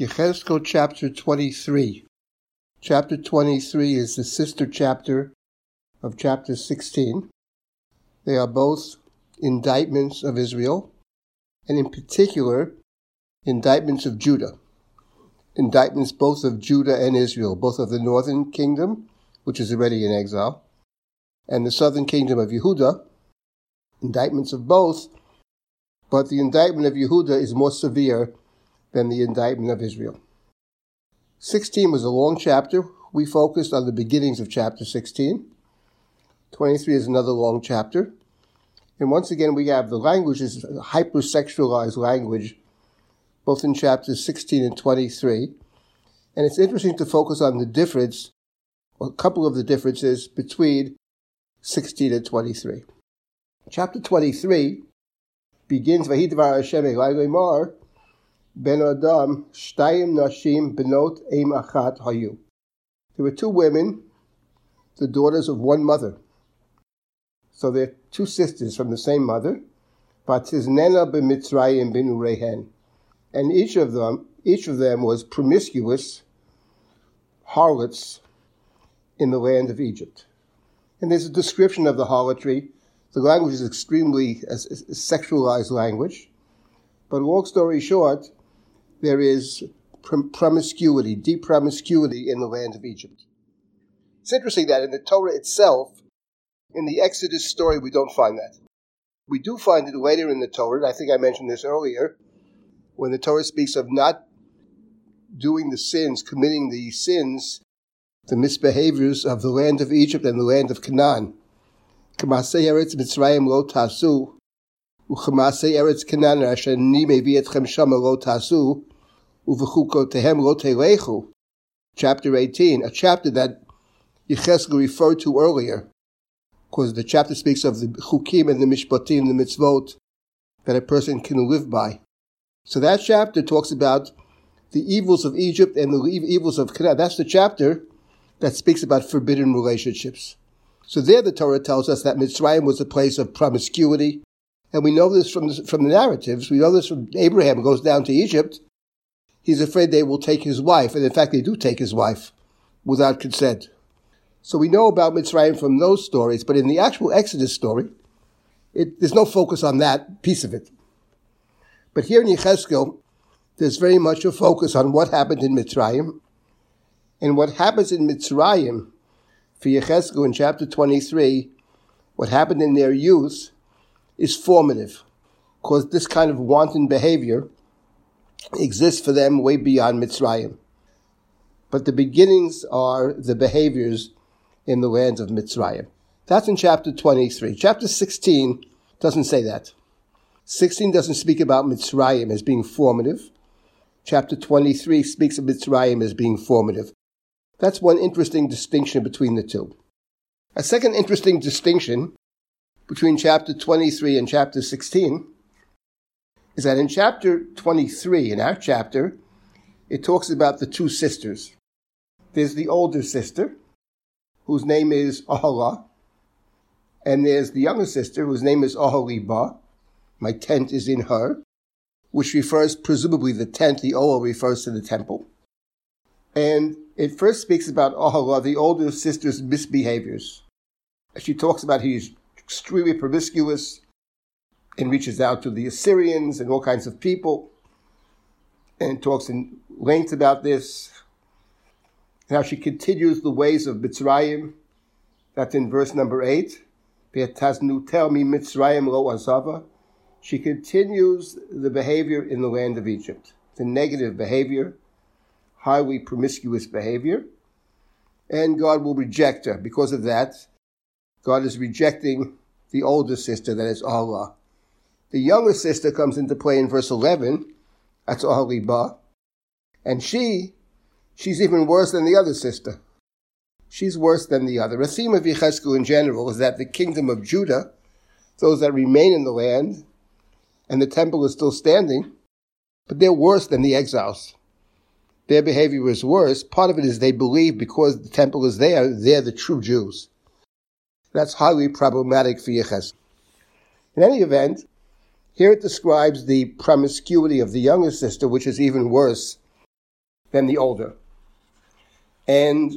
Yechezkel chapter 23. Chapter 23 is the sister chapter of chapter 16. They are both indictments of Israel, and in particular, indictments of Judah. Indictments both of Judah and Israel, both of the northern kingdom, which is already in exile, and the southern kingdom of Yehuda. Indictments of both, but the indictment of Yehuda is more severe than the indictment of Israel. 16 was a long chapter. We focused on the beginnings of chapter 16. 23 is another long chapter. And once again, we have the language is hypersexualized language, both in chapters 16 and 23. And it's interesting to focus on the difference, a couple of the differences between 16 and 23. Chapter 23 begins, Vahidvar Hashem Mar, There were two women, the daughters of one mother. So they're two sisters from the same mother. And each of them, each of them was promiscuous harlots in the land of Egypt. And there's a description of the harlotry. The language is extremely sexualized language. But long story short, there is promiscuity, deep promiscuity in the land of Egypt. It's interesting that in the Torah itself, in the Exodus story, we don't find that. We do find it later in the Torah, I think I mentioned this earlier, when the Torah speaks of not doing the sins, committing the sins, the misbehaviors of the land of Egypt and the land of Canaan. Uchamasei Eretz Canaan asher ni mevi etchem shama lo tasu, chapter 18, a chapter that Yecheskel referred to earlier, because the chapter speaks of the chukim and the mishpatim, the mitzvot, that a person can live by. So that chapter talks about the evils of Egypt and the evils of Canaan. That's the chapter that speaks about forbidden relationships. So there the Torah tells us that Mitzrayim was a place of promiscuity. And we know this from the, from the narratives. We know this from Abraham goes down to Egypt he's afraid they will take his wife, and in fact, they do take his wife without consent. So we know about Mitzrayim from those stories, but in the actual Exodus story, it, there's no focus on that piece of it. But here in Yechezkel, there's very much a focus on what happened in Mitzrayim. And what happens in Mitzrayim for Yechezkel in chapter 23, what happened in their youth, is formative. Because this kind of wanton behavior exists for them way beyond Mitzrayim. But the beginnings are the behaviors in the lands of Mitzrayim. That's in chapter 23. Chapter 16 doesn't say that. 16 doesn't speak about Mitzrayim as being formative. Chapter 23 speaks of Mitzrayim as being formative. That's one interesting distinction between the two. A second interesting distinction between chapter 23 and chapter 16 is that in chapter 23, in our chapter, it talks about the two sisters. There's the older sister, whose name is Ahala, and there's the younger sister, whose name is Ahaliba. My tent is in her, which refers, presumably, the tent, the Ohel refers to the temple. And it first speaks about Ahala, the older sister's misbehaviors. She talks about he's extremely promiscuous, and reaches out to the Assyrians and all kinds of people and talks in length about this. How she continues the ways of Mitzrayim. That's in verse number 8. tell me Mitzrayim lo azava. She continues the behavior in the land of Egypt. The negative behavior, highly promiscuous behavior. And God will reject her. Because of that, God is rejecting the older sister, that is Ahala. The younger sister comes into play in verse 11. That's Ahaliba. And she, she's even worse than the other sister. She's worse than the other. A theme of Yecheskel in general is that the kingdom of Judah, those that remain in the land, and the temple is still standing, but they're worse than the exiles. Their behavior is worse. Part of it is they believe because the temple is there, they're the true Jews. That's highly problematic for Yecheskel. In any event, here it describes the promiscuity of the younger sister, which is even worse than the older. And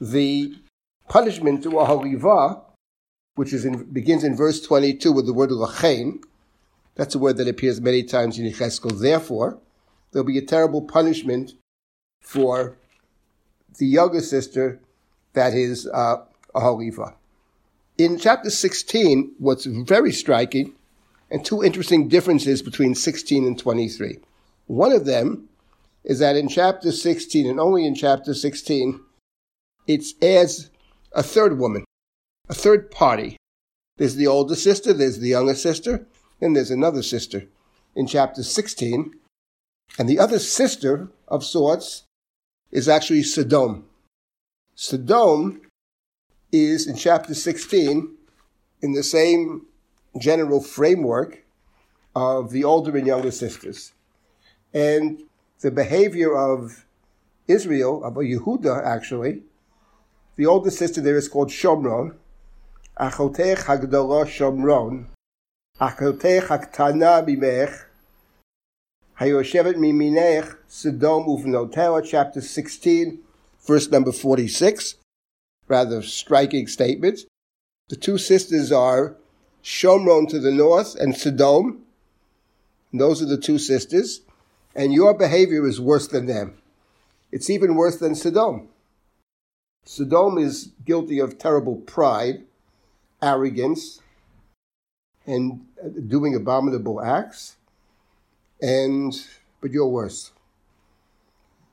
the punishment to Ahaliva, which is in, begins in verse 22 with the word lachain, that's a word that appears many times in Yecheskel. Therefore, there'll be a terrible punishment for the younger sister that is uh, Ahaliva. In chapter 16, what's very striking, and two interesting differences between 16 and 23. One of them is that in chapter 16, and only in chapter 16, it adds a third woman, a third party. There's the older sister, there's the younger sister, and there's another sister in chapter 16. And the other sister of sorts is actually Sodom. Sodom is in chapter 16 in the same general framework of the older and younger sisters. And the behavior of Israel, of Yehuda actually, the older sister there is called Shomron. Achotech Hagdala Shomron. Achotech Haktana Bimech. Hayoshevet Miminech Sodom Uvnotela, chapter 16, verse number 46. Rather striking statement. The two sisters are Shomron to the north and Sodom. Those are the two sisters. And your behavior is worse than them. It's even worse than Sodom. Sodom is guilty of terrible pride, arrogance, and doing abominable acts. And but you're worse.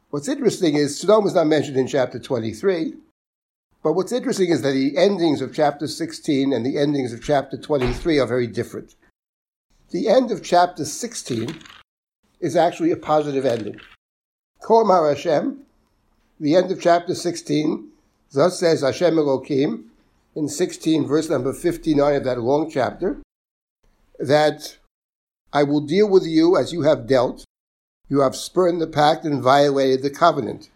What's interesting is Sodom is not mentioned in chapter 23, but what's interesting is that the endings of chapter 16 and the endings of chapter 23 are very different. The end of chapter 16 is actually a positive ending. Kol Hashem, the end of chapter 16, thus says Hashem Elokim in 16, verse number 59 of that long chapter, that I will deal with you as you have dealt. You have spurned the pact and violated the covenant.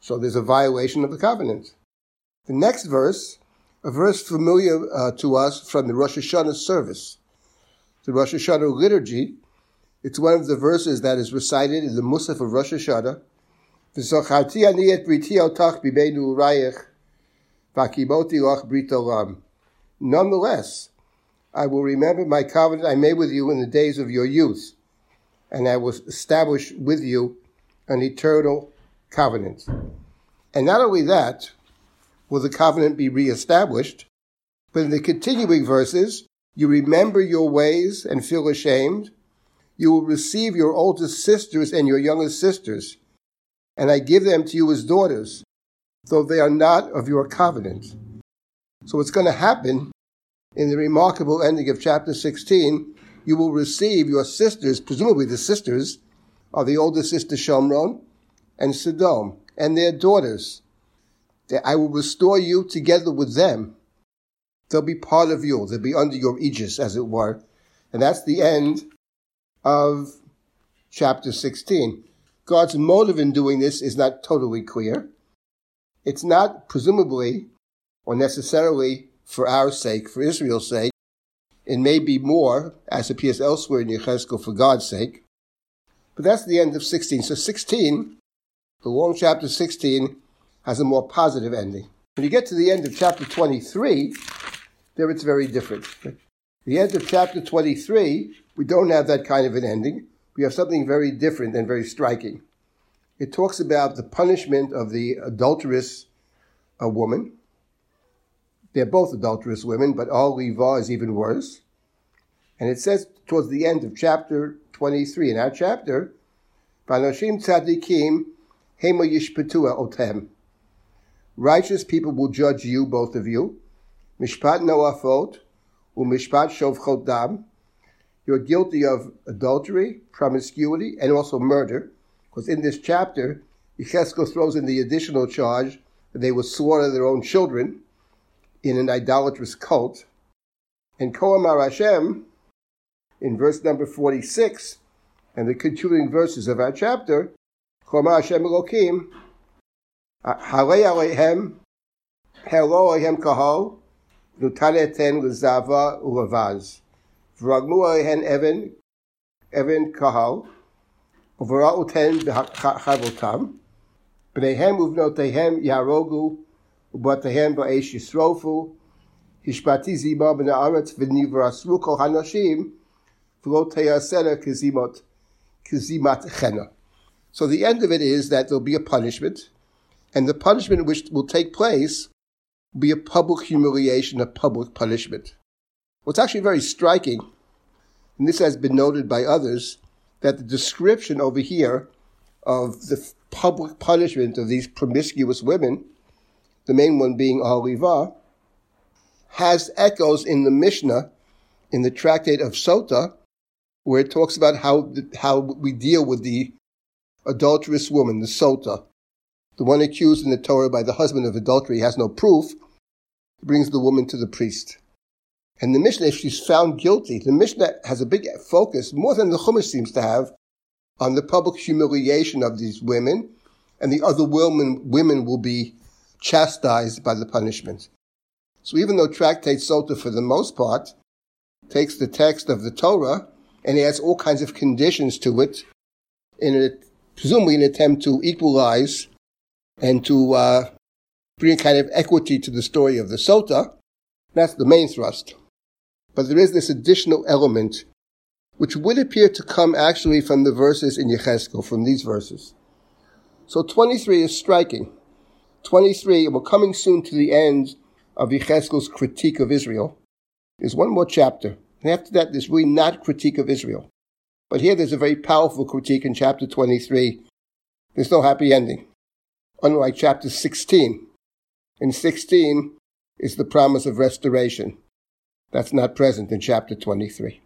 So there's a violation of the covenant. The next verse, a verse familiar uh, to us from the Rosh Hashanah service, the Rosh Hashanah liturgy. It's one of the verses that is recited in the Musaf of Rosh Hashanah. Nonetheless, I will remember my covenant I made with you in the days of your youth, and I will establish with you an eternal covenant. And not only that, will the covenant be reestablished. But in the continuing verses, you remember your ways and feel ashamed. You will receive your oldest sisters and your youngest sisters, and I give them to you as daughters, though they are not of your covenant. So what's going to happen in the remarkable ending of chapter 16, you will receive your sisters, presumably the sisters of the older sister Shomron and Sodom, and their daughters, that I will restore you together with them. They'll be part of you. They'll be under your aegis, as it were. And that's the end of chapter 16. God's motive in doing this is not totally clear. It's not presumably or necessarily for our sake, for Israel's sake. It may be more, as appears elsewhere in Yechezkel, for God's sake. But that's the end of 16. So 16, the long chapter 16, has a more positive ending. When you get to the end of chapter 23, there it's very different. The end of chapter 23, we don't have that kind of an ending. We have something very different and very striking. It talks about the punishment of the adulterous a woman. They're both adulterous women, but Al is even worse. And it says towards the end of chapter 23, in our chapter, Panoshim tzadikim hema yishpetua otem. Righteous people will judge you, both of you. Mishpat noafot, umishpat shovchot dam. You're guilty of adultery, promiscuity, and also murder. Because in this chapter, Yecheskel throws in the additional charge that they will slaughter their own children in an idolatrous cult. And Koamar Hashem, in verse number 46, and the concluding verses of our chapter, Koamar Hashem Elokim, Halei Alehem, Helo Alehem Kahal, Nutaneten Lezava Ulavaz. Vragmu Evan Kahal, Uvara Uten Chavotam, B'nehem uvnotehem yarogu, ubatehem ba'esh yisrofu, hishpati zima b'na aretz v'nivrasru kol hanashim, v'lo teyasera kizimot, kizimat chena. So the end of it is that there'll be a punishment, and the punishment which will take place will be a public humiliation, a public punishment. What's actually very striking, and this has been noted by others, that the description over here of the public punishment of these promiscuous women, the main one being Ahaliva, has echoes in the Mishnah, in the tractate of Sota, where it talks about how, how we deal with the adulterous woman, the Sota. The one accused in the Torah by the husband of adultery has no proof, he brings the woman to the priest. And the Mishnah, if she's found guilty, the Mishnah has a big focus, more than the Chumash seems to have, on the public humiliation of these women, and the other women, women will be chastised by the punishment. So even though Tractate Sota, for the most part, takes the text of the Torah and adds all kinds of conditions to it, in a, presumably an attempt to equalize and to uh, bring kind of equity to the story of the Sota, that's the main thrust. But there is this additional element which would appear to come actually from the verses in Yecheskel, from these verses. So 23 is striking. 23, and we're coming soon to the end of Yecheskel's critique of Israel. There's one more chapter. And after that, there's really not critique of Israel. But here there's a very powerful critique in chapter 23. There's no happy ending. Unlike chapter 16. In 16 is the promise of restoration. That's not present in chapter 23.